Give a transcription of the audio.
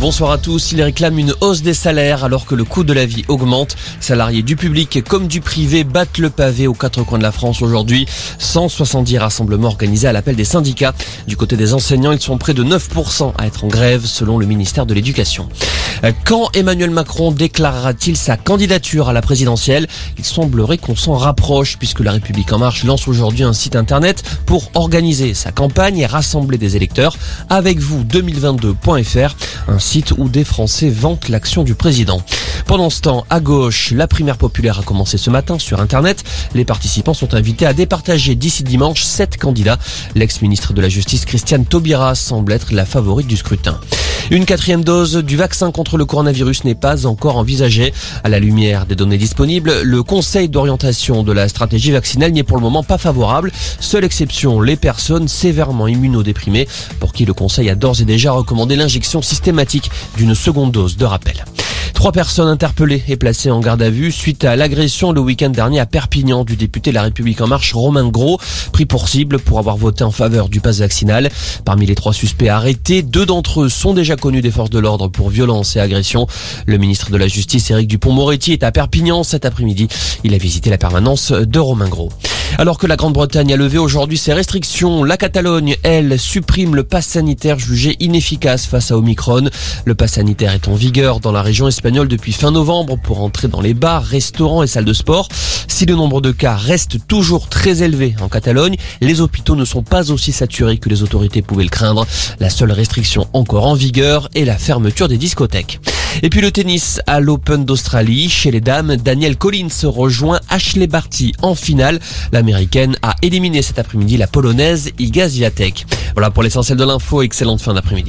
Bonsoir à tous. Il réclame une hausse des salaires alors que le coût de la vie augmente. Salariés du public comme du privé battent le pavé aux quatre coins de la France aujourd'hui. 170 rassemblements organisés à l'appel des syndicats. Du côté des enseignants, ils sont près de 9% à être en grève selon le ministère de l'Éducation. Quand Emmanuel Macron déclarera-t-il sa candidature à la présidentielle? Il semblerait qu'on s'en rapproche puisque la République en marche lance aujourd'hui un site internet pour organiser sa campagne et rassembler des électeurs avec vous 2022.fr, un site où des Français vantent l'action du président. Pendant ce temps, à gauche, la primaire populaire a commencé ce matin sur Internet. Les participants sont invités à départager d'ici dimanche sept candidats. L'ex-ministre de la Justice, Christiane Taubira, semble être la favorite du scrutin. Une quatrième dose du vaccin contre le coronavirus n'est pas encore envisagée. À la lumière des données disponibles, le Conseil d'orientation de la stratégie vaccinale n'y est pour le moment pas favorable. Seule exception, les personnes sévèrement immunodéprimées pour qui le Conseil a d'ores et déjà recommandé l'injection systématique d'une seconde dose de rappel. Trois personnes interpellées et placées en garde à vue suite à l'agression le week-end dernier à Perpignan du député La République En Marche Romain Gros, pris pour cible pour avoir voté en faveur du pass vaccinal. Parmi les trois suspects arrêtés, deux d'entre eux sont déjà connus des forces de l'ordre pour violence et agression. Le ministre de la Justice, Éric Dupont-Moretti, est à Perpignan cet après-midi. Il a visité la permanence de Romain Gros. Alors que la Grande-Bretagne a levé aujourd'hui ses restrictions, la Catalogne, elle, supprime le pass sanitaire jugé inefficace face à Omicron. Le pass sanitaire est en vigueur dans la région espagnole depuis fin novembre pour entrer dans les bars, restaurants et salles de sport. Si le nombre de cas reste toujours très élevé en Catalogne, les hôpitaux ne sont pas aussi saturés que les autorités pouvaient le craindre. La seule restriction encore en vigueur est la fermeture des discothèques. Et puis le tennis à l'Open d'Australie. Chez les dames, Daniel Collins rejoint Ashley Barty en finale. L'américaine a éliminé cet après-midi la polonaise Iga Swiatek. Voilà pour l'essentiel de l'info. Excellente fin d'après-midi.